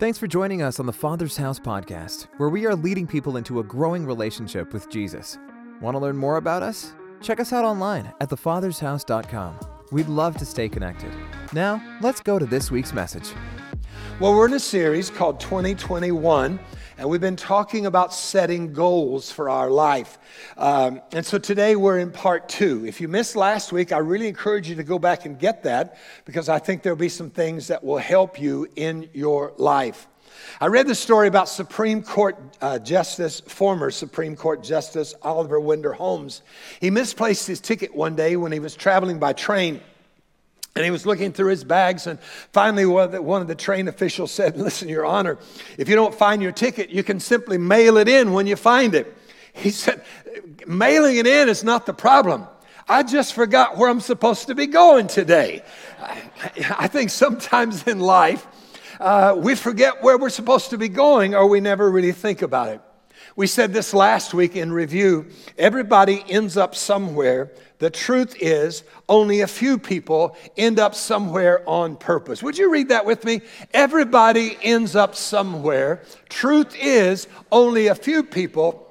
Thanks for joining us on the Father's House podcast, where we are leading people into a growing relationship with Jesus. Want to learn more about us? Check us out online at thefathershouse.com. We'd love to stay connected. Now, let's go to this week's message. Well, we're in a series called 2021, and we've been talking about setting goals for our life. Um, and so today we're in part two. If you missed last week, I really encourage you to go back and get that because I think there'll be some things that will help you in your life. I read the story about Supreme Court uh, Justice, former Supreme Court Justice Oliver Wendell Holmes. He misplaced his ticket one day when he was traveling by train. And he was looking through his bags, and finally, one of the train officials said, Listen, Your Honor, if you don't find your ticket, you can simply mail it in when you find it. He said, Mailing it in is not the problem. I just forgot where I'm supposed to be going today. I think sometimes in life, uh, we forget where we're supposed to be going or we never really think about it. We said this last week in review everybody ends up somewhere. The truth is, only a few people end up somewhere on purpose. Would you read that with me? Everybody ends up somewhere. Truth is, only a few people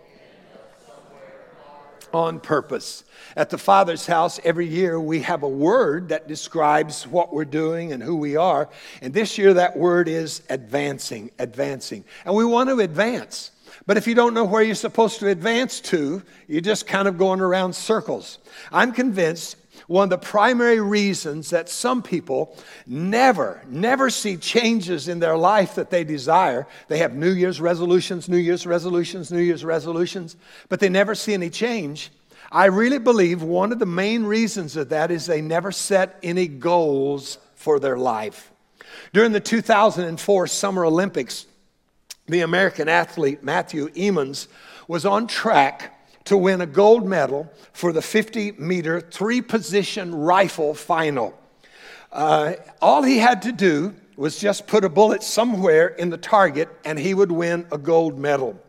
on purpose. At the Father's house, every year we have a word that describes what we're doing and who we are. And this year, that word is advancing, advancing. And we want to advance. But if you don't know where you're supposed to advance to, you're just kind of going around circles. I'm convinced one of the primary reasons that some people never, never see changes in their life that they desire. They have New Year's resolutions, New Year's resolutions, New Year's resolutions, but they never see any change. I really believe one of the main reasons of that is they never set any goals for their life. During the 2004 Summer Olympics, the American athlete Matthew Emmons was on track to win a gold medal for the 50 meter three position rifle final. Uh, all he had to do was just put a bullet somewhere in the target and he would win a gold medal.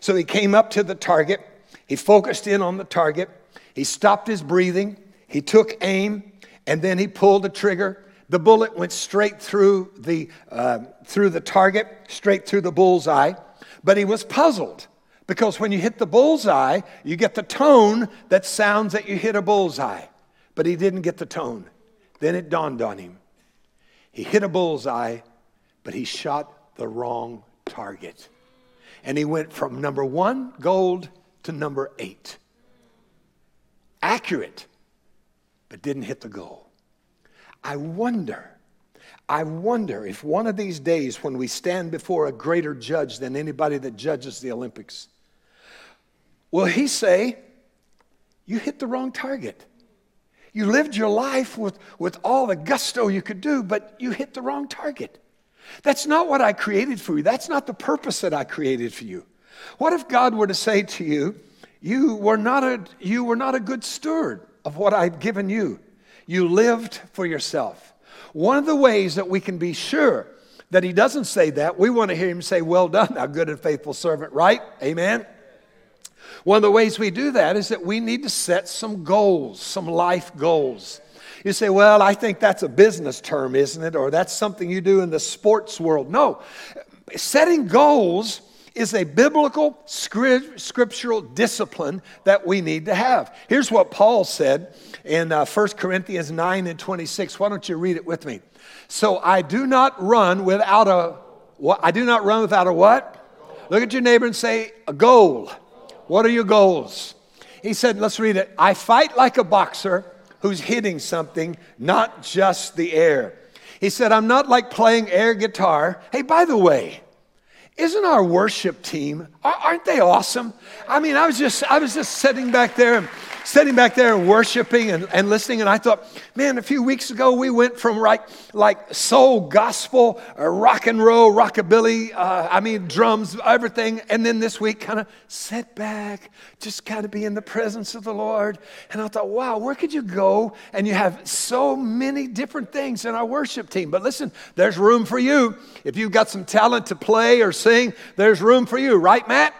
So he came up to the target, he focused in on the target, he stopped his breathing, he took aim, and then he pulled the trigger. The bullet went straight through the, uh, through the target, straight through the bullseye, but he was puzzled because when you hit the bullseye, you get the tone that sounds that you hit a bullseye. But he didn't get the tone. Then it dawned on him. He hit a bullseye, but he shot the wrong target. And he went from number one, gold, to number eight. Accurate, but didn't hit the goal. I wonder I wonder if one of these days when we stand before a greater judge than anybody that judges the Olympics, Will he say, You hit the wrong target? You lived your life with, with all the gusto you could do, but you hit the wrong target. That's not what I created for you. That's not the purpose that I created for you. What if God were to say to you, you were not a, you were not a good steward of what I've given you? You lived for yourself. One of the ways that we can be sure that he doesn't say that, we want to hear him say, Well done, thou good and faithful servant, right? Amen? One of the ways we do that is that we need to set some goals, some life goals. You say, well, I think that's a business term, isn't it? Or that's something you do in the sports world. No, setting goals is a biblical scriptural discipline that we need to have. Here's what Paul said in uh, 1 Corinthians 9 and 26. Why don't you read it with me? So I do not run without a what? I do not run without a what? Look at your neighbor and say, a goal. What are your goals? He said, let's read it. I fight like a boxer who's hitting something, not just the air. He said, I'm not like playing air guitar. Hey, by the way, isn't our worship team, aren't they awesome? I mean, I was just, I was just sitting back there and sitting back there and worshiping and, and listening, and I thought, man, a few weeks ago we went from like, like soul, gospel, uh, rock and roll, rockabilly, uh, I mean, drums, everything, and then this week kind of sit back, just kind of be in the presence of the Lord. And I thought, wow, where could you go? And you have so many different things in our worship team. But listen, there's room for you. If you've got some talent to play or sing, there's room for you, right, Matt?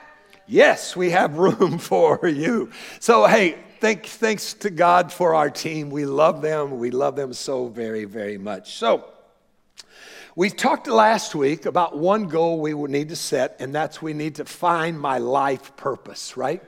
Yes, we have room for you. So, hey, thank, thanks to God for our team. We love them. We love them so very, very much. So, We talked last week about one goal we would need to set, and that's we need to find my life purpose, right?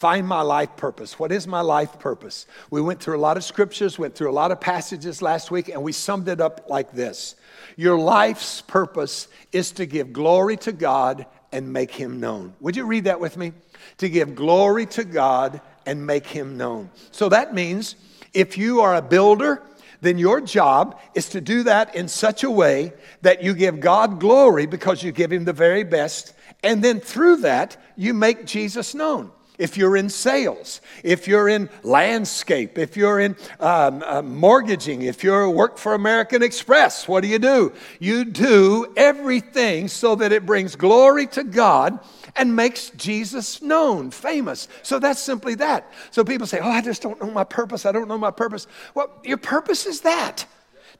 Find my life purpose. What is my life purpose? We went through a lot of scriptures, went through a lot of passages last week, and we summed it up like this Your life's purpose is to give glory to God and make Him known. Would you read that with me? To give glory to God and make Him known. So that means if you are a builder, then your job is to do that in such a way that you give God glory because you give Him the very best. And then through that, you make Jesus known if you're in sales, if you're in landscape, if you're in um, uh, mortgaging, if you're work for American Express, what do you do? You do everything so that it brings glory to God and makes Jesus known, famous. So that's simply that. So people say, Oh, I just don't know my purpose. I don't know my purpose. Well, your purpose is that.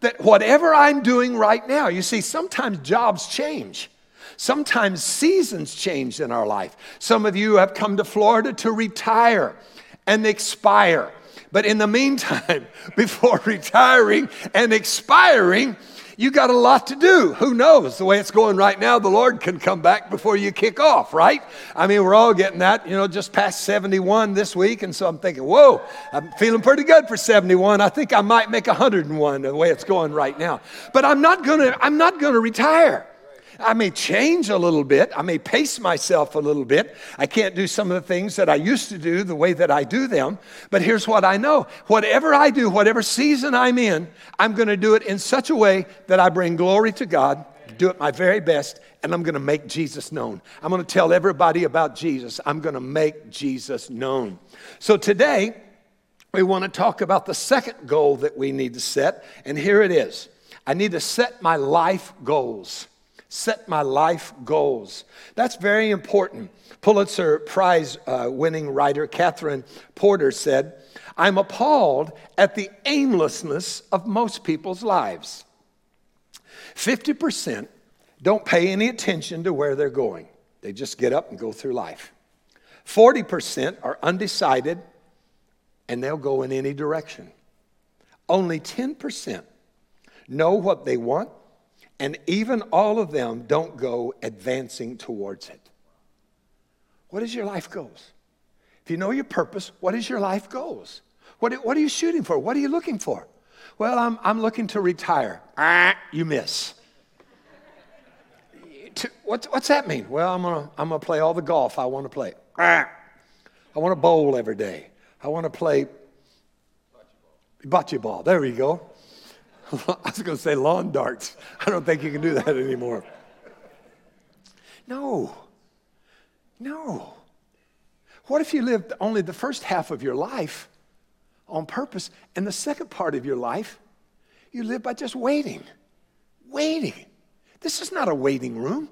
That whatever I'm doing right now, you see, sometimes jobs change. Sometimes seasons change in our life. Some of you have come to Florida to retire and expire. But in the meantime, before retiring and expiring, you got a lot to do. Who knows? The way it's going right now, the Lord can come back before you kick off, right? I mean, we're all getting that, you know, just past 71 this week. And so I'm thinking, whoa, I'm feeling pretty good for 71. I think I might make 101 the way it's going right now. But I'm not gonna, I'm not gonna retire. I may change a little bit. I may pace myself a little bit. I can't do some of the things that I used to do the way that I do them. But here's what I know whatever I do, whatever season I'm in, I'm going to do it in such a way that I bring glory to God, do it my very best, and I'm going to make Jesus known. I'm going to tell everybody about Jesus. I'm going to make Jesus known. So today, we want to talk about the second goal that we need to set, and here it is. I need to set my life goals set my life goals. That's very important. Pulitzer Prize uh, winning writer Katherine Porter said, I'm appalled at the aimlessness of most people's lives. 50% don't pay any attention to where they're going, they just get up and go through life. 40% are undecided and they'll go in any direction. Only 10% know what they want and even all of them don't go advancing towards it. What is your life goals? If you know your purpose, what is your life goals? What, what are you shooting for? What are you looking for? Well, I'm, I'm looking to retire. Ah, you miss. What's, what's that mean? Well, I'm going to I'm gonna play all the golf I want to play. Ah, I want to bowl every day. I want to play bocce ball. There we go. I was going to say lawn darts. I don't think you can do that anymore. No. No. What if you lived only the first half of your life on purpose and the second part of your life you live by just waiting? Waiting. This is not a waiting room.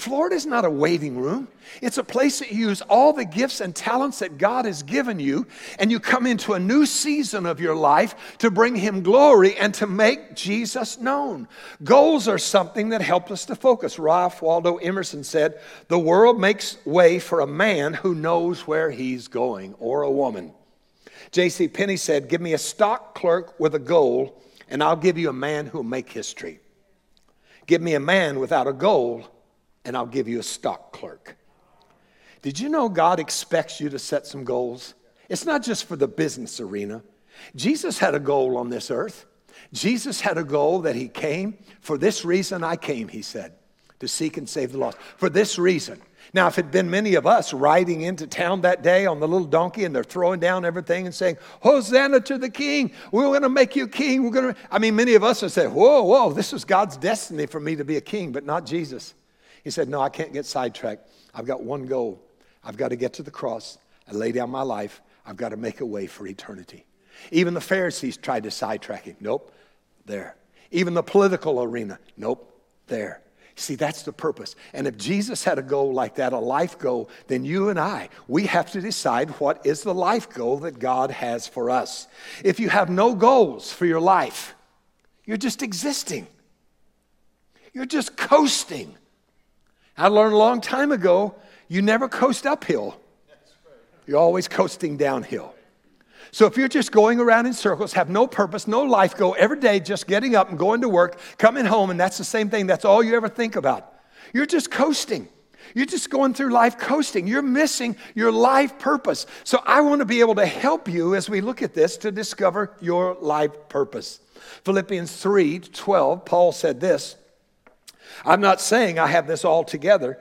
Florida is not a waiting room. It's a place that you use all the gifts and talents that God has given you, and you come into a new season of your life to bring Him glory and to make Jesus known. Goals are something that help us to focus. Ralph Waldo Emerson said, The world makes way for a man who knows where he's going, or a woman. J.C. Penney said, Give me a stock clerk with a goal, and I'll give you a man who'll make history. Give me a man without a goal and I'll give you a stock clerk. Did you know God expects you to set some goals? It's not just for the business arena. Jesus had a goal on this earth. Jesus had a goal that he came. For this reason I came, he said, to seek and save the lost. For this reason. Now, if it had been many of us riding into town that day on the little donkey and they're throwing down everything and saying, Hosanna to the king, we're going to make you king. We're going to, I mean, many of us would say, Whoa, whoa, this was God's destiny for me to be a king, but not Jesus. He said, No, I can't get sidetracked. I've got one goal. I've got to get to the cross and lay down my life. I've got to make a way for eternity. Even the Pharisees tried to sidetrack him. Nope, there. Even the political arena. Nope, there. See, that's the purpose. And if Jesus had a goal like that, a life goal, then you and I, we have to decide what is the life goal that God has for us. If you have no goals for your life, you're just existing, you're just coasting. I learned a long time ago you never coast uphill, you're always coasting downhill. So if you're just going around in circles, have no purpose, no life goal, every day just getting up and going to work, coming home, and that's the same thing, that's all you ever think about. You're just coasting. You're just going through life coasting. You're missing your life purpose. So I want to be able to help you as we look at this to discover your life purpose. Philippians 3 12, Paul said this I'm not saying I have this all together,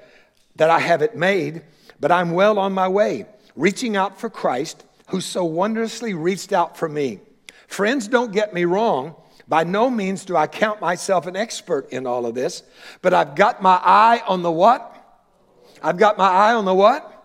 that I have it made, but I'm well on my way, reaching out for Christ, who so wondrously reached out for me. Friends, don't get me wrong. By no means do I count myself an expert in all of this, but I've got my eye on the what? I've got my eye on the what?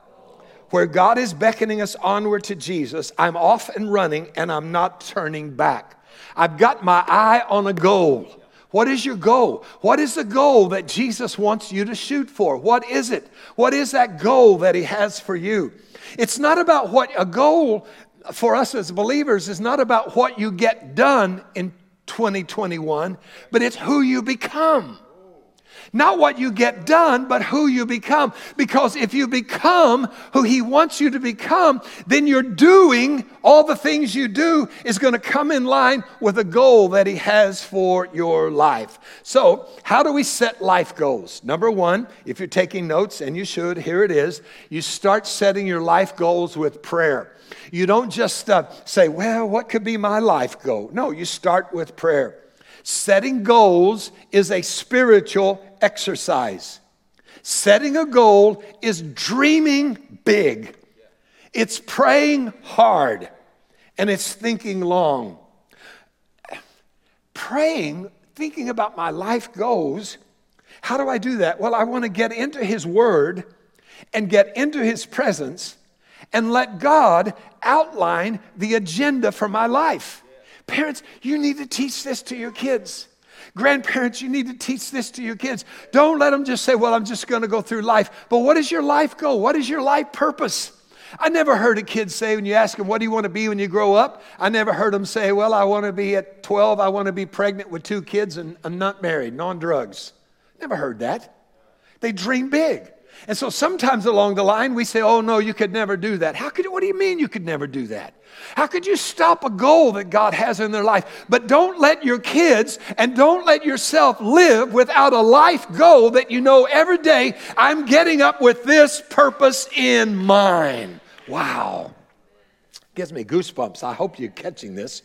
Where God is beckoning us onward to Jesus, I'm off and running and I'm not turning back. I've got my eye on a goal. What is your goal? What is the goal that Jesus wants you to shoot for? What is it? What is that goal that He has for you? It's not about what a goal for us as believers is not about what you get done in 2021, but it's who you become. Not what you get done, but who you become. Because if you become who He wants you to become, then you're doing all the things you do is going to come in line with a goal that He has for your life. So, how do we set life goals? Number one, if you're taking notes, and you should, here it is, you start setting your life goals with prayer. You don't just uh, say, well, what could be my life goal? No, you start with prayer. Setting goals is a spiritual exercise. Setting a goal is dreaming big, it's praying hard, and it's thinking long. Praying, thinking about my life goals, how do I do that? Well, I want to get into His Word and get into His presence and let God outline the agenda for my life. Parents, you need to teach this to your kids. Grandparents, you need to teach this to your kids. Don't let them just say, Well, I'm just going to go through life. But what is your life goal? What is your life purpose? I never heard a kid say when you ask them, What do you want to be when you grow up? I never heard them say, Well, I want to be at 12, I want to be pregnant with two kids and, I'm not married, non drugs. Never heard that. They dream big. And so sometimes along the line we say, oh no, you could never do that. How could, you what do you mean you could never do that? How could you stop a goal that God has in their life? But don't let your kids and don't let yourself live without a life goal that you know every day, I'm getting up with this purpose in mind. Wow. Gives me goosebumps. I hope you're catching this.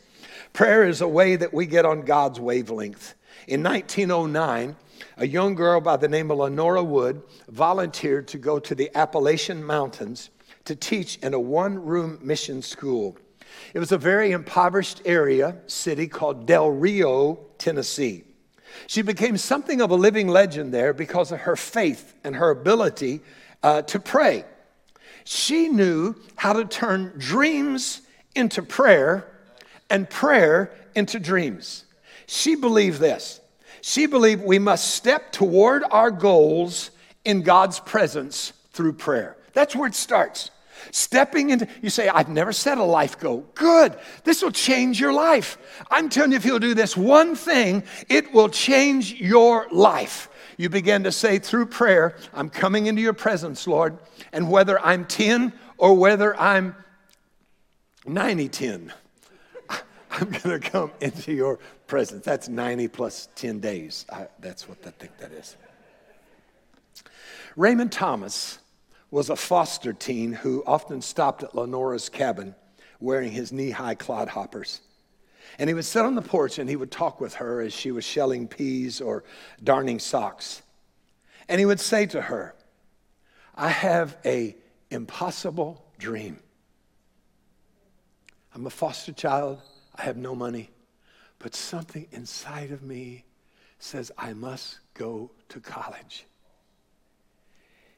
Prayer is a way that we get on God's wavelength. In 1909, a young girl by the name of Lenora Wood volunteered to go to the Appalachian Mountains to teach in a one room mission school. It was a very impoverished area, city called Del Rio, Tennessee. She became something of a living legend there because of her faith and her ability uh, to pray. She knew how to turn dreams into prayer and prayer into dreams. She believed this she believed we must step toward our goals in God's presence through prayer. That's where it starts. Stepping into, you say, I've never set a life goal. Good. This will change your life. I'm telling you, if you'll do this one thing, it will change your life. You begin to say through prayer, I'm coming into your presence, Lord. And whether I'm 10 or whether I'm 90 10, I'm going to come into your presence. That's 90 plus 10 days. I, that's what I think that is. Raymond Thomas was a foster teen who often stopped at Lenora's cabin wearing his knee high clodhoppers. And he would sit on the porch and he would talk with her as she was shelling peas or darning socks. And he would say to her, I have a impossible dream. I'm a foster child. I have no money. But something inside of me says, I must go to college.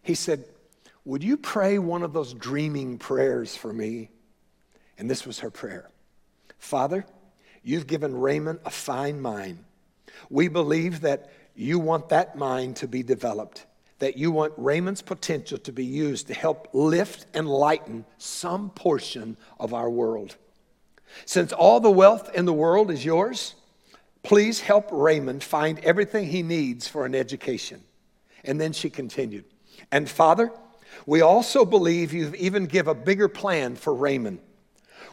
He said, Would you pray one of those dreaming prayers for me? And this was her prayer Father, you've given Raymond a fine mind. We believe that you want that mind to be developed, that you want Raymond's potential to be used to help lift and lighten some portion of our world. Since all the wealth in the world is yours, please help Raymond find everything he needs for an education. And then she continued, And Father, we also believe you've even give a bigger plan for Raymond.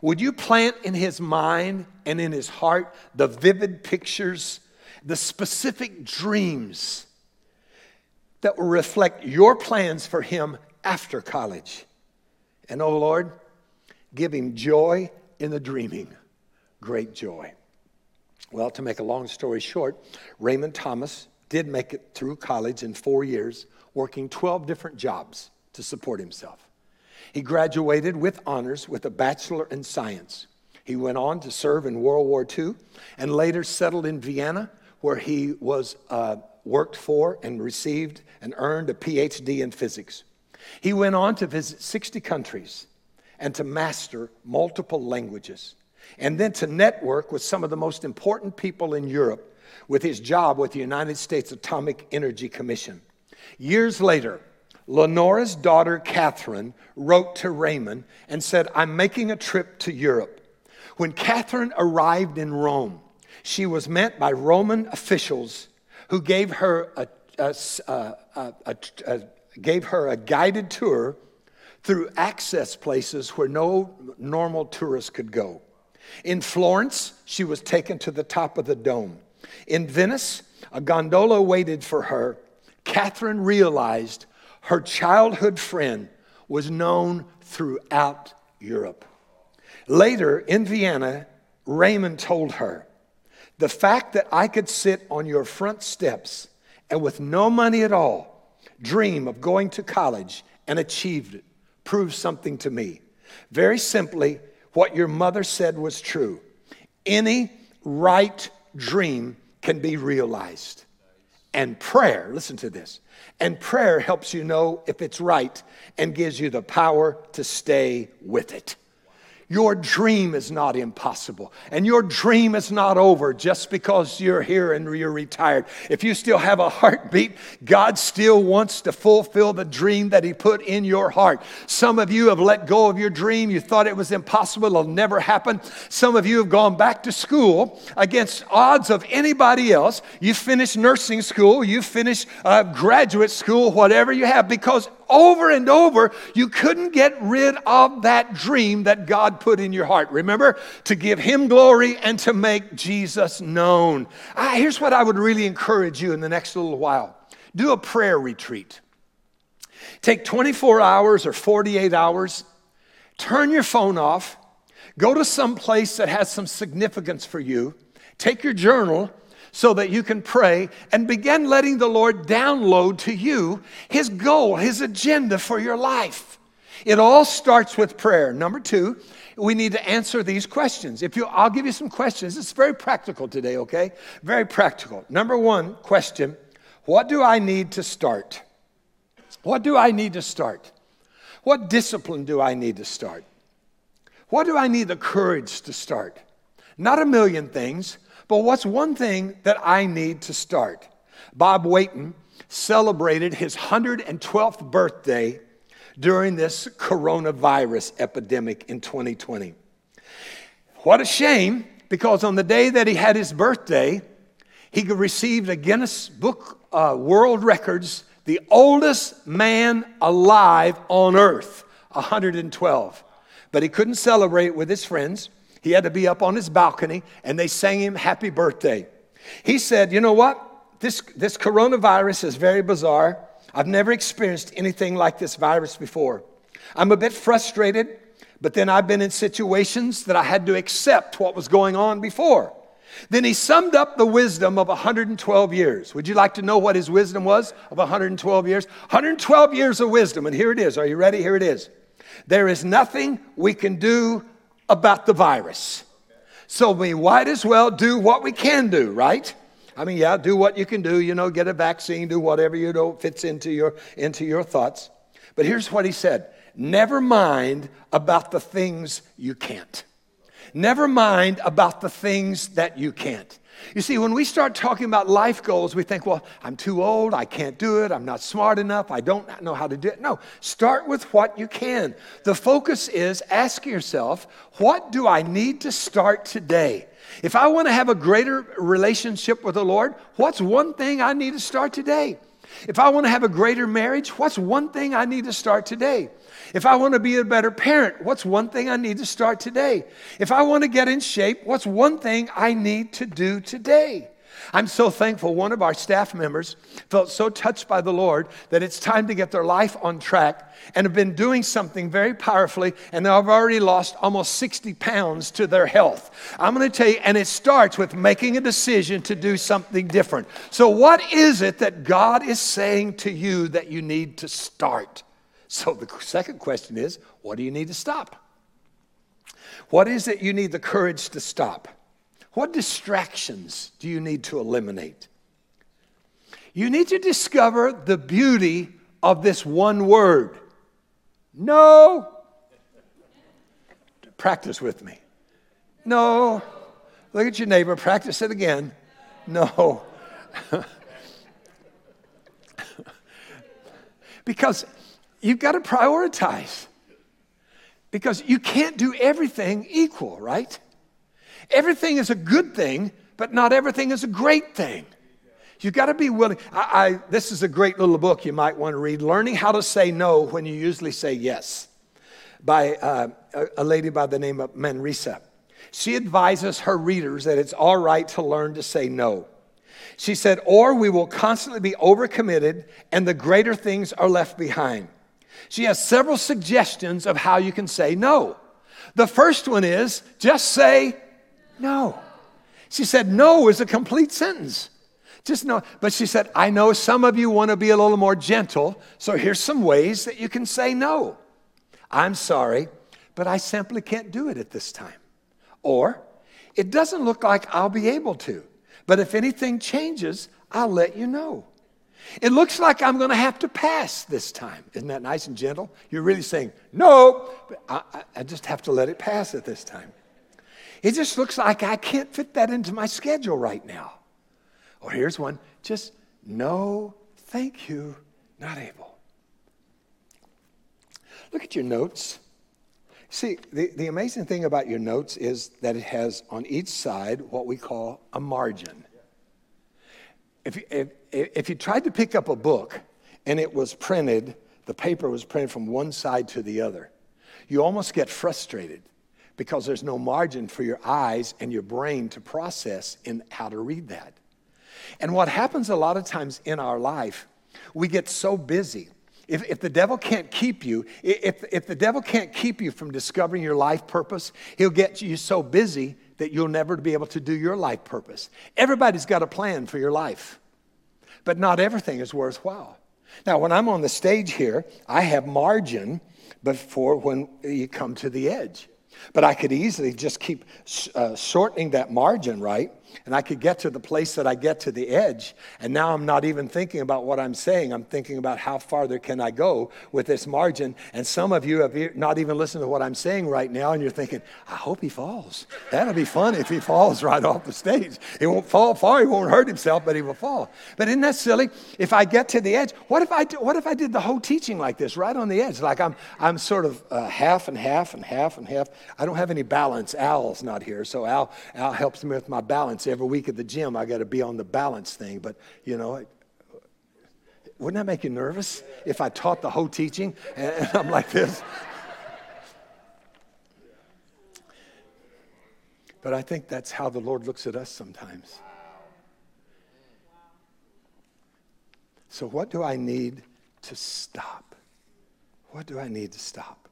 Would you plant in his mind and in his heart the vivid pictures, the specific dreams that will reflect your plans for him after college? And oh Lord, give him joy in the dreaming, great joy. Well, to make a long story short, Raymond Thomas did make it through college in four years, working 12 different jobs to support himself. He graduated with honors with a Bachelor in Science. He went on to serve in World War II and later settled in Vienna, where he was uh, worked for and received and earned a PhD in physics. He went on to visit 60 countries and to master multiple languages, and then to network with some of the most important people in Europe with his job with the United States Atomic Energy Commission. Years later, Lenora's daughter Catherine wrote to Raymond and said, I'm making a trip to Europe. When Catherine arrived in Rome, she was met by Roman officials who gave her a, a, a, a, gave her a guided tour through access places where no normal tourist could go. In Florence, she was taken to the top of the dome. In Venice, a gondola waited for her. Catherine realized her childhood friend was known throughout Europe. Later in Vienna, Raymond told her, The fact that I could sit on your front steps and with no money at all dream of going to college and achieved it proves something to me. Very simply, what your mother said was true. Any right dream can be realized. And prayer, listen to this, and prayer helps you know if it's right and gives you the power to stay with it. Your dream is not impossible. And your dream is not over just because you're here and you're retired. If you still have a heartbeat, God still wants to fulfill the dream that He put in your heart. Some of you have let go of your dream. You thought it was impossible, it'll never happen. Some of you have gone back to school against odds of anybody else. You finished nursing school, you finished uh, graduate school, whatever you have, because over and over, you couldn't get rid of that dream that God put in your heart. Remember, to give Him glory and to make Jesus known. Ah, here's what I would really encourage you in the next little while do a prayer retreat. Take 24 hours or 48 hours, turn your phone off, go to some place that has some significance for you, take your journal so that you can pray and begin letting the Lord download to you His goal, His agenda for your life. It all starts with prayer. Number two, we need to answer these questions. If you, I'll give you some questions. It's very practical today, okay? Very practical. Number one question What do I need to start? What do I need to start? What discipline do I need to start? What do I need the courage to start? Not a million things, but what's one thing that I need to start? Bob Weighton celebrated his 112th birthday during this coronavirus epidemic in 2020. What a shame, because on the day that he had his birthday, he received a Guinness Book uh, World Records, the oldest man alive on earth, 112. But he couldn't celebrate with his friends. He had to be up on his balcony and they sang him happy birthday. He said, You know what? This, this coronavirus is very bizarre. I've never experienced anything like this virus before. I'm a bit frustrated, but then I've been in situations that I had to accept what was going on before. Then he summed up the wisdom of 112 years. Would you like to know what his wisdom was of 112 years? 112 years of wisdom, and here it is. Are you ready? Here it is. There is nothing we can do about the virus. So we might as well do what we can do, right? I mean, yeah, do what you can do, you know, get a vaccine, do whatever you know fits into your into your thoughts. But here's what he said. Never mind about the things you can't. Never mind about the things that you can't. You see, when we start talking about life goals, we think, well, I'm too old, I can't do it, I'm not smart enough, I don't know how to do it. No, start with what you can. The focus is ask yourself, what do I need to start today? If I want to have a greater relationship with the Lord, what's one thing I need to start today? If I want to have a greater marriage, what's one thing I need to start today? If I want to be a better parent, what's one thing I need to start today? If I want to get in shape, what's one thing I need to do today? I'm so thankful one of our staff members felt so touched by the Lord that it's time to get their life on track and have been doing something very powerfully, and they've already lost almost 60 pounds to their health. I'm going to tell you, and it starts with making a decision to do something different. So, what is it that God is saying to you that you need to start? So, the second question is, what do you need to stop? What is it you need the courage to stop? What distractions do you need to eliminate? You need to discover the beauty of this one word no. Practice with me. No. Look at your neighbor, practice it again. No. because you've got to prioritize. Because you can't do everything equal, right? Everything is a good thing, but not everything is a great thing. You've got to be willing. I, I, this is a great little book you might want to read Learning How to Say No When You Usually Say Yes by uh, a, a lady by the name of Manresa. She advises her readers that it's all right to learn to say no. She said, or we will constantly be overcommitted and the greater things are left behind. She has several suggestions of how you can say no. The first one is just say no. She said, No is a complete sentence. Just no. But she said, I know some of you want to be a little more gentle, so here's some ways that you can say no. I'm sorry, but I simply can't do it at this time. Or, it doesn't look like I'll be able to, but if anything changes, I'll let you know. It looks like I'm going to have to pass this time. Isn't that nice and gentle? You're really saying, no, I, I just have to let it pass at this time. It just looks like I can't fit that into my schedule right now. Or here's one just no, thank you, not able. Look at your notes. See, the, the amazing thing about your notes is that it has on each side what we call a margin. If if, if you tried to pick up a book and it was printed, the paper was printed from one side to the other, you almost get frustrated because there's no margin for your eyes and your brain to process in how to read that. And what happens a lot of times in our life, we get so busy. If, if the devil can't keep you, if, if the devil can't keep you from discovering your life purpose, he'll get you so busy that you'll never be able to do your life purpose. Everybody's got a plan for your life, but not everything is worthwhile. Now, when I'm on the stage here, I have margin before when you come to the edge. But I could easily just keep uh, shortening that margin, right? And I could get to the place that I get to the edge. And now I'm not even thinking about what I'm saying. I'm thinking about how farther can I go with this margin. And some of you have not even listened to what I'm saying right now. And you're thinking, I hope he falls. That'll be fun if he falls right off the stage. He won't fall far. He won't hurt himself, but he will fall. But isn't that silly? If I get to the edge, what if I, do, what if I did the whole teaching like this, right on the edge? Like I'm, I'm sort of uh, half and half and half and half. I don't have any balance. Al's not here. So Al, Al helps me with my balance every week at the gym, I got to be on the balance thing. But, you know, wouldn't that make you nervous if I taught the whole teaching and I'm like this? But I think that's how the Lord looks at us sometimes. So, what do I need to stop? What do I need to stop?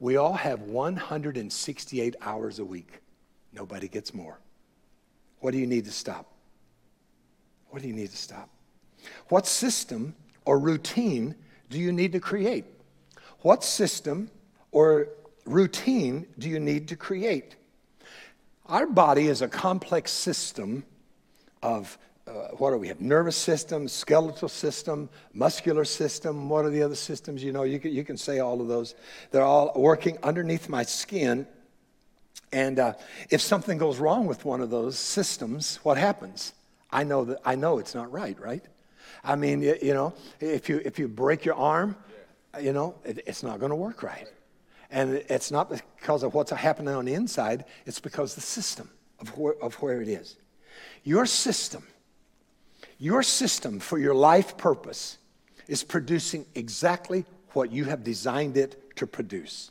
We all have 168 hours a week. Nobody gets more. What do you need to stop? What do you need to stop? What system or routine do you need to create? What system or routine do you need to create? Our body is a complex system of uh, what do we have? Nervous system, skeletal system, muscular system. What are the other systems? You know, you can, you can say all of those. They're all working underneath my skin and uh, if something goes wrong with one of those systems, what happens? I know that I know it's not right, right? I mean, you, know, if you if you break your arm, you know, it, it's not going to work right. And it's not because of what's happening on the inside, it's because the system of where, of where it is. Your system, Your system for your life purpose is producing exactly what you have designed it to produce.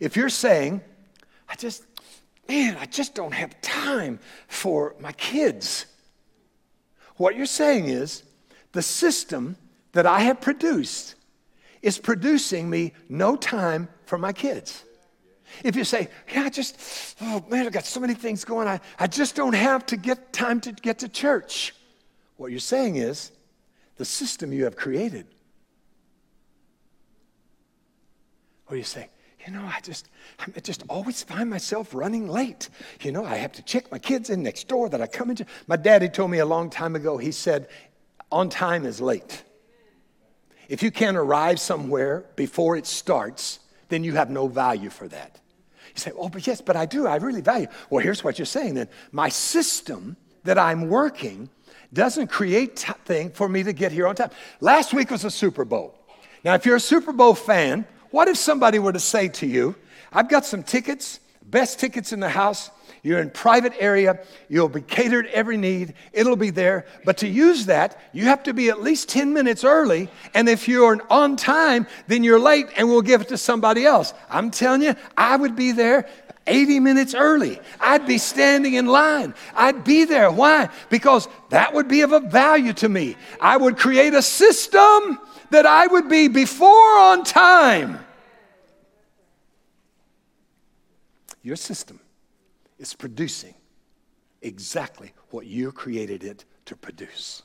If you're saying, I just, man, I just don't have time for my kids, what you're saying is the system that I have produced is producing me no time for my kids. If you say, Yeah, I just, oh man, I've got so many things going on, I just don't have to get time to get to church. What you're saying is the system you have created. Or you say, you know, I just, I just always find myself running late. You know, I have to check my kids in next door that I come into. My daddy told me a long time ago, he said, on time is late. If you can't arrive somewhere before it starts, then you have no value for that. You say, oh, but yes, but I do. I really value. Well, here's what you're saying then. My system that I'm working doesn't create t- thing for me to get here on time. Last week was a Super Bowl. Now, if you're a Super Bowl fan, what if somebody were to say to you, I've got some tickets, best tickets in the house. You're in private area. You'll be catered every need. It'll be there. But to use that, you have to be at least 10 minutes early. And if you're on time, then you're late and we'll give it to somebody else. I'm telling you, I would be there 80 minutes early. I'd be standing in line. I'd be there. Why? Because that would be of a value to me. I would create a system that I would be before on time. Your system is producing exactly what you created it to produce.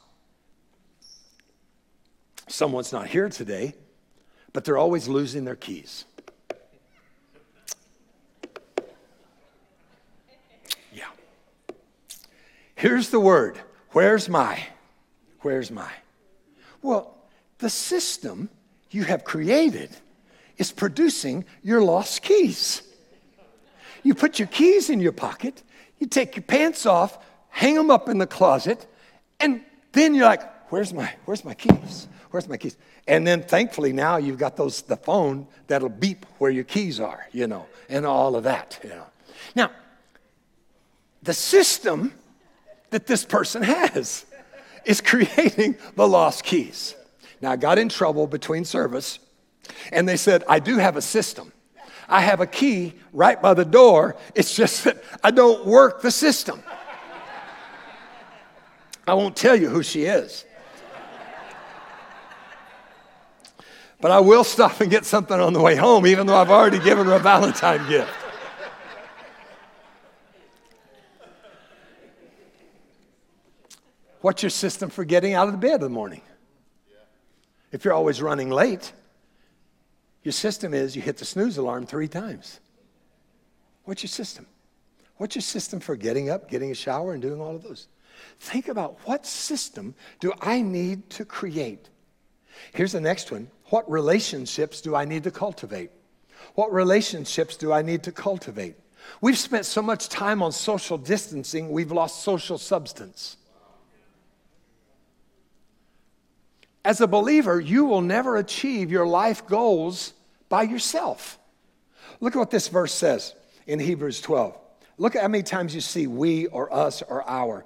Someone's not here today, but they're always losing their keys. Yeah. Here's the word Where's my? Where's my? Well, the system you have created is producing your lost keys. You put your keys in your pocket, you take your pants off, hang them up in the closet, and then you're like, where's my, where's my keys? Where's my keys? And then thankfully now you've got those, the phone that'll beep where your keys are, you know, and all of that, you know. Now, the system that this person has is creating the lost keys. Now, I got in trouble between service, and they said, I do have a system. I have a key right by the door. It's just that I don't work the system. I won't tell you who she is. But I will stop and get something on the way home, even though I've already given her a Valentine gift. What's your system for getting out of the bed in the morning? If you're always running late, your system is you hit the snooze alarm three times. What's your system? What's your system for getting up, getting a shower, and doing all of those? Think about what system do I need to create? Here's the next one. What relationships do I need to cultivate? What relationships do I need to cultivate? We've spent so much time on social distancing, we've lost social substance. As a believer, you will never achieve your life goals by yourself. Look at what this verse says in Hebrews 12. Look at how many times you see we or us or our.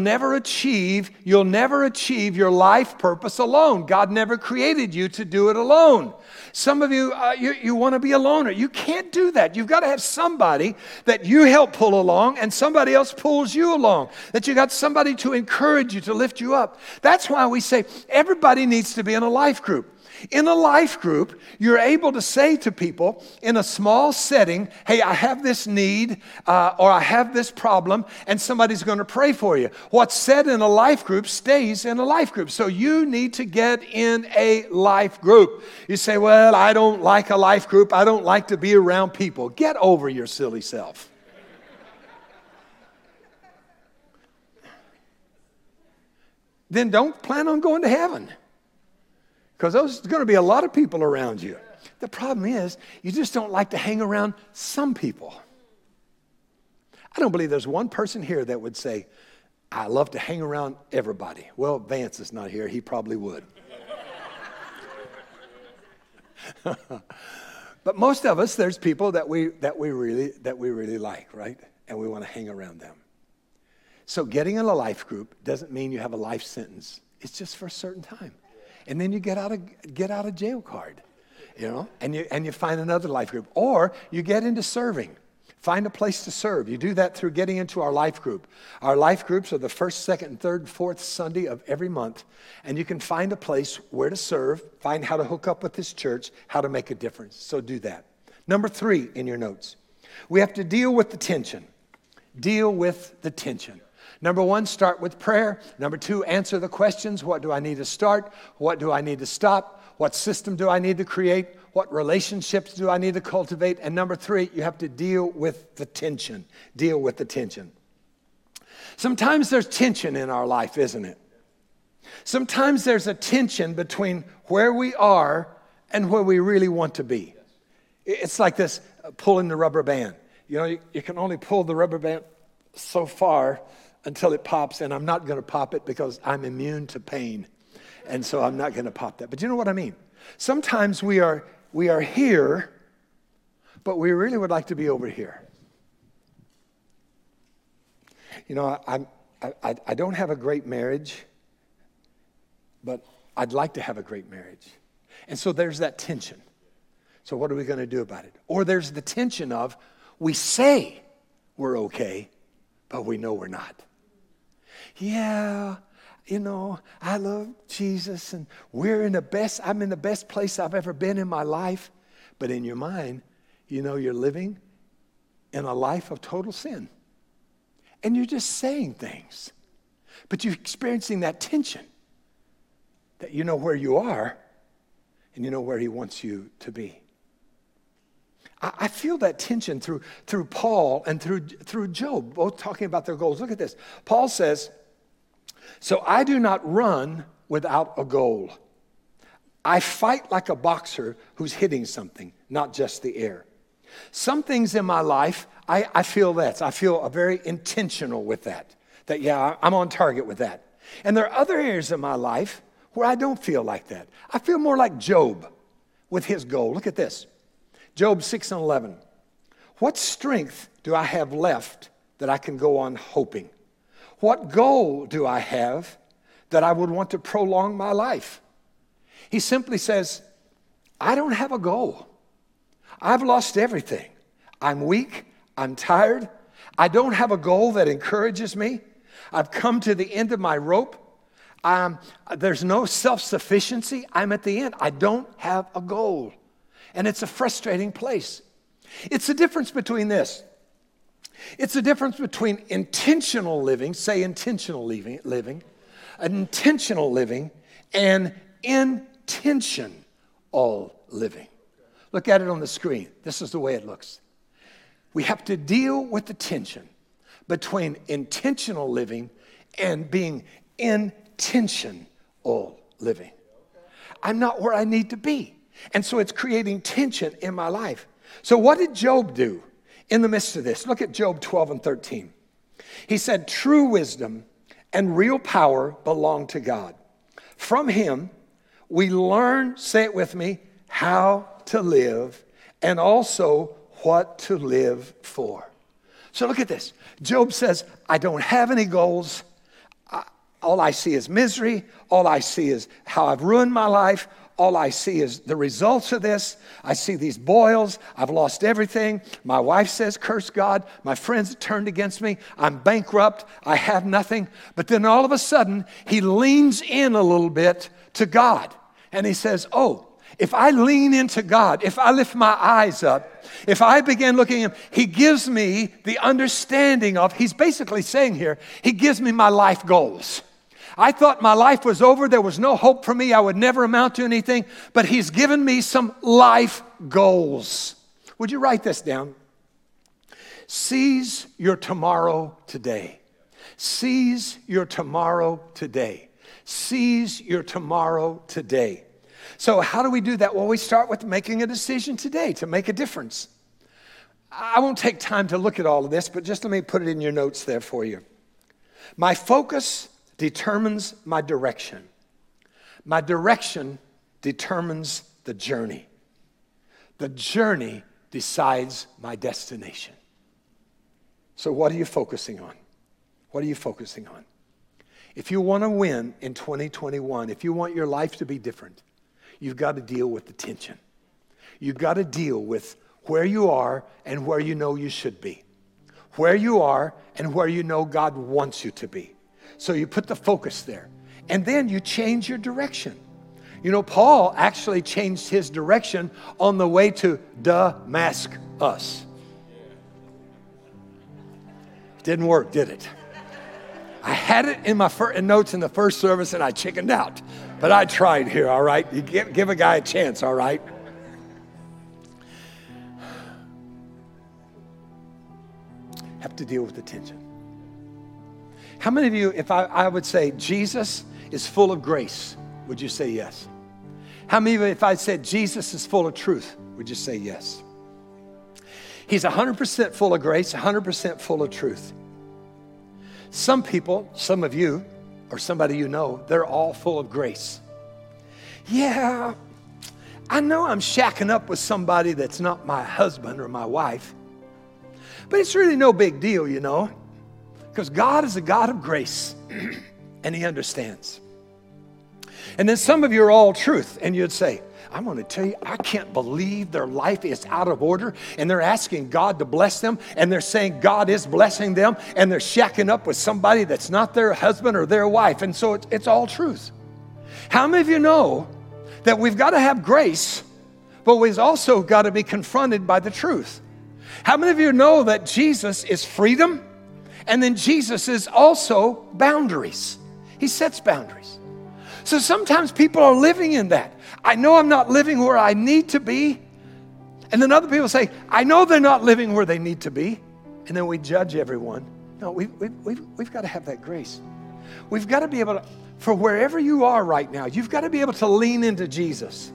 never achieve, you'll never achieve your life purpose alone. God never created you to do it alone. Some of you, uh, you, you want to be a loner. You can't do that. You've got to have somebody that you help pull along and somebody else pulls you along. That you got somebody to encourage you, to lift you up. That's why we say everybody needs to be in a life group. In a life group, you're able to say to people in a small setting, Hey, I have this need uh, or I have this problem, and somebody's going to pray for you. What's said in a life group stays in a life group. So you need to get in a life group. You say, Well, I don't like a life group. I don't like to be around people. Get over your silly self. then don't plan on going to heaven. Because there's going to be a lot of people around you. The problem is, you just don't like to hang around some people. I don't believe there's one person here that would say, I love to hang around everybody. Well, Vance is not here. He probably would. but most of us, there's people that we, that, we really, that we really like, right? And we want to hang around them. So getting in a life group doesn't mean you have a life sentence. It's just for a certain time. And then you get out of, get out of jail card, you know, and you, and you find another life group. Or you get into serving. Find a place to serve. You do that through getting into our life group. Our life groups are the first, second, third, fourth Sunday of every month. And you can find a place where to serve, find how to hook up with this church, how to make a difference. So do that. Number three in your notes, we have to deal with the tension. Deal with the tension. Number one, start with prayer. Number two, answer the questions What do I need to start? What do I need to stop? What system do I need to create? What relationships do I need to cultivate? And number three, you have to deal with the tension. Deal with the tension. Sometimes there's tension in our life, isn't it? Sometimes there's a tension between where we are and where we really want to be. It's like this uh, pulling the rubber band. You know, you, you can only pull the rubber band so far until it pops, and I'm not going to pop it because I'm immune to pain. And so I'm not going to pop that. But you know what I mean? Sometimes we are we are here, but we really would like to be over here. You know, I, I, I don't have a great marriage, but I'd like to have a great marriage. And so there's that tension. So, what are we going to do about it? Or there's the tension of we say we're okay, but we know we're not. Yeah, you know, I love Jesus and we're in the best, I'm in the best place I've ever been in my life. But in your mind, you know, you're living in a life of total sin. And you're just saying things. But you're experiencing that tension that you know where you are and you know where He wants you to be. I, feel that tension through, through Paul and through, through Job, both talking about their goals. Look at this. Paul says, so I do not run without a goal. I fight like a boxer who's hitting something, not just the air. Some things in my life, I, I feel that. I feel very intentional with that. That, yeah, I'm on target with that. And there are other areas of my life where I don't feel like that. I feel more like Job with his goal. Look at this Job 6 and 11. What strength do I have left that I can go on hoping? What goal do I have that I would want to prolong my life? He simply says, I don't have a goal. I've lost everything. I'm weak. I'm tired. I don't have a goal that encourages me. I've come to the end of my rope. Um, there's no self sufficiency. I'm at the end. I don't have a goal. And it's a frustrating place. It's the difference between this it's the difference between intentional living, say intentional living, living intentional living, and intention all living. Look at it on the screen. This is the way it looks. We have to deal with the tension between intentional living and being intention all living. I'm not where I need to be. And so it's creating tension in my life. So, what did Job do? In the midst of this. Look at Job 12 and 13. He said, True wisdom and real power belong to God. From Him, we learn, say it with me, how to live and also what to live for. So look at this. Job says, I don't have any goals. all I see is misery. All I see is how I've ruined my life. All I see is the results of this. I see these boils. I've lost everything. My wife says, Curse God. My friends turned against me. I'm bankrupt. I have nothing. But then all of a sudden, he leans in a little bit to God and he says, Oh, if I lean into God, if I lift my eyes up, if I begin looking at Him, He gives me the understanding of, He's basically saying here, He gives me my life goals. I thought my life was over. There was no hope for me. I would never amount to anything. But He's given me some life goals. Would you write this down? Seize your tomorrow today. Seize your tomorrow today. Seize your tomorrow today. So, how do we do that? Well, we start with making a decision today to make a difference. I won't take time to look at all of this, but just let me put it in your notes there for you. My focus determines my direction. My direction determines the journey. The journey decides my destination. So, what are you focusing on? What are you focusing on? If you want to win in 2021, if you want your life to be different, you've got to deal with the tension. You've got to deal with where you are and where you know you should be, where you are and where you know God wants you to be. So you put the focus there. And then you change your direction. You know, Paul actually changed his direction on the way to Damascus. Us. Didn't work, did it? I had it in my fir- notes in the first service and I chickened out. But I tried here, all right? You give, give a guy a chance, all right? Have to deal with the tension. How many of you, if I, I would say Jesus is full of grace, would you say yes? How many of you, if I said Jesus is full of truth, would you say yes? He's 100% full of grace, 100% full of truth. Some people, some of you, or somebody you know, they're all full of grace. Yeah, I know I'm shacking up with somebody that's not my husband or my wife, but it's really no big deal, you know, because God is a God of grace and He understands. And then some of you are all truth, and you'd say, I'm going to tell you, I can't believe their life is out of order and they're asking God to bless them and they're saying God is blessing them and they're shacking up with somebody that's not their husband or their wife. And so it's, it's all truth. How many of you know that we've got to have grace, but we've also got to be confronted by the truth? How many of you know that Jesus is freedom and then Jesus is also boundaries? He sets boundaries. So sometimes people are living in that. I know I'm not living where I need to be. And then other people say, I know they're not living where they need to be. And then we judge everyone. No, we've, we've, we've, we've got to have that grace. We've got to be able to, for wherever you are right now, you've got to be able to lean into Jesus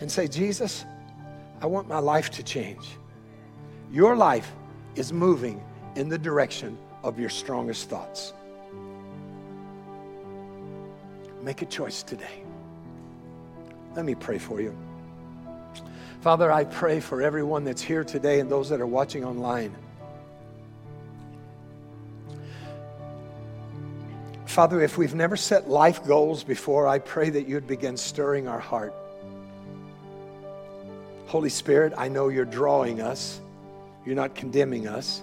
and say, Jesus, I want my life to change. Your life is moving in the direction of your strongest thoughts. Make a choice today. Let me pray for you. Father, I pray for everyone that's here today and those that are watching online. Father, if we've never set life goals before, I pray that you'd begin stirring our heart. Holy Spirit, I know you're drawing us. You're not condemning us.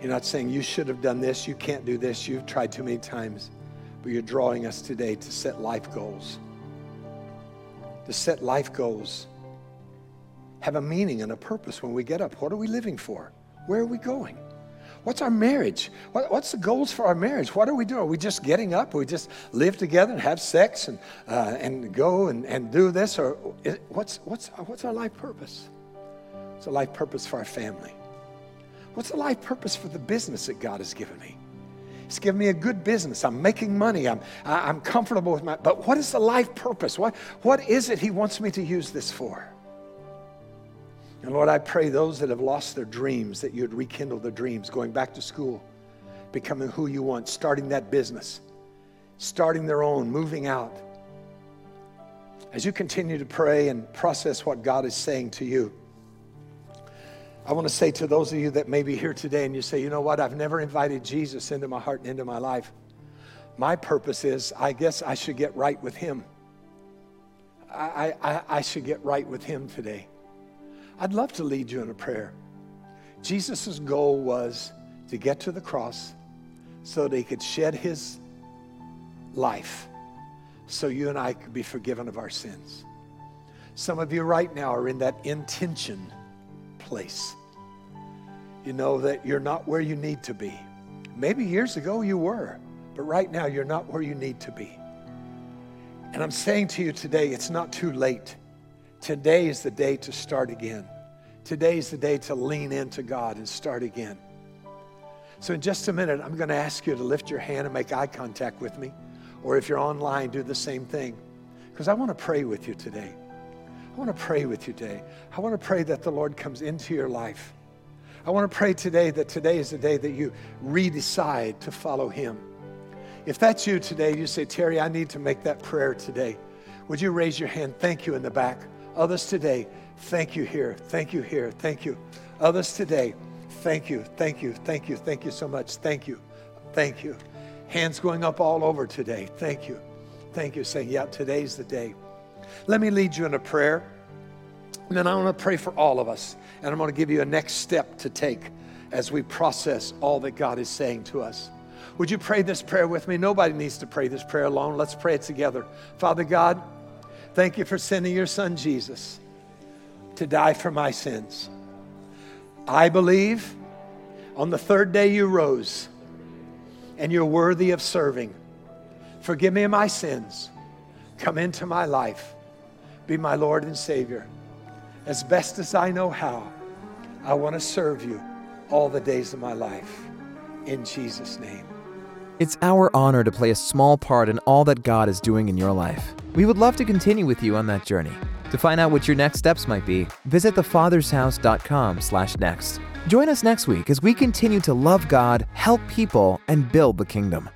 You're not saying you should have done this, you can't do this, you've tried too many times but you're drawing us today to set life goals. To set life goals. Have a meaning and a purpose when we get up. What are we living for? Where are we going? What's our marriage? What, what's the goals for our marriage? What are we doing? Are we just getting up? Are we just live together and have sex and, uh, and go and, and do this? Or is, what's, what's, what's our life purpose? It's a life purpose for our family? What's the life purpose for the business that God has given me? He's given me a good business. I'm making money. I'm, I'm comfortable with my, but what is the life purpose? What, what is it He wants me to use this for? And Lord, I pray those that have lost their dreams, that you'd rekindle their dreams, going back to school, becoming who you want, starting that business, starting their own, moving out. As you continue to pray and process what God is saying to you, I want to say to those of you that may be here today and you say, you know what, I've never invited Jesus into my heart and into my life. My purpose is, I guess I should get right with Him. I, I, I should get right with Him today. I'd love to lead you in a prayer. Jesus' goal was to get to the cross so that He could shed His life so you and I could be forgiven of our sins. Some of you right now are in that intention place you know that you're not where you need to be. Maybe years ago you were, but right now you're not where you need to be. And I'm saying to you today, it's not too late. Today is the day to start again. Today is the day to lean into God and start again. So, in just a minute, I'm going to ask you to lift your hand and make eye contact with me. Or if you're online, do the same thing. Because I want to pray with you today. I want to pray with you today. I want to pray that the Lord comes into your life. I want to pray today that today is the day that you redecide to follow Him. If that's you today, you say, Terry, I need to make that prayer today. Would you raise your hand? Thank you in the back. Others today, thank you here. Thank you here. Thank you. Others today, thank you. Thank you. Thank you. Thank you so much. Thank you. Thank you. Hands going up all over today. Thank you. Thank you. Saying, yeah, today's the day. Let me lead you in a prayer. And then I want to pray for all of us. And I'm going to give you a next step to take as we process all that God is saying to us. Would you pray this prayer with me? Nobody needs to pray this prayer alone. Let's pray it together. Father God, thank you for sending your son Jesus to die for my sins. I believe on the third day you rose and you're worthy of serving. Forgive me of my sins. Come into my life. Be my Lord and Savior. As best as I know how, I want to serve you all the days of my life. In Jesus' name. It's our honor to play a small part in all that God is doing in your life. We would love to continue with you on that journey. To find out what your next steps might be, visit thefathershouse.com/next. Join us next week as we continue to love God, help people, and build the kingdom.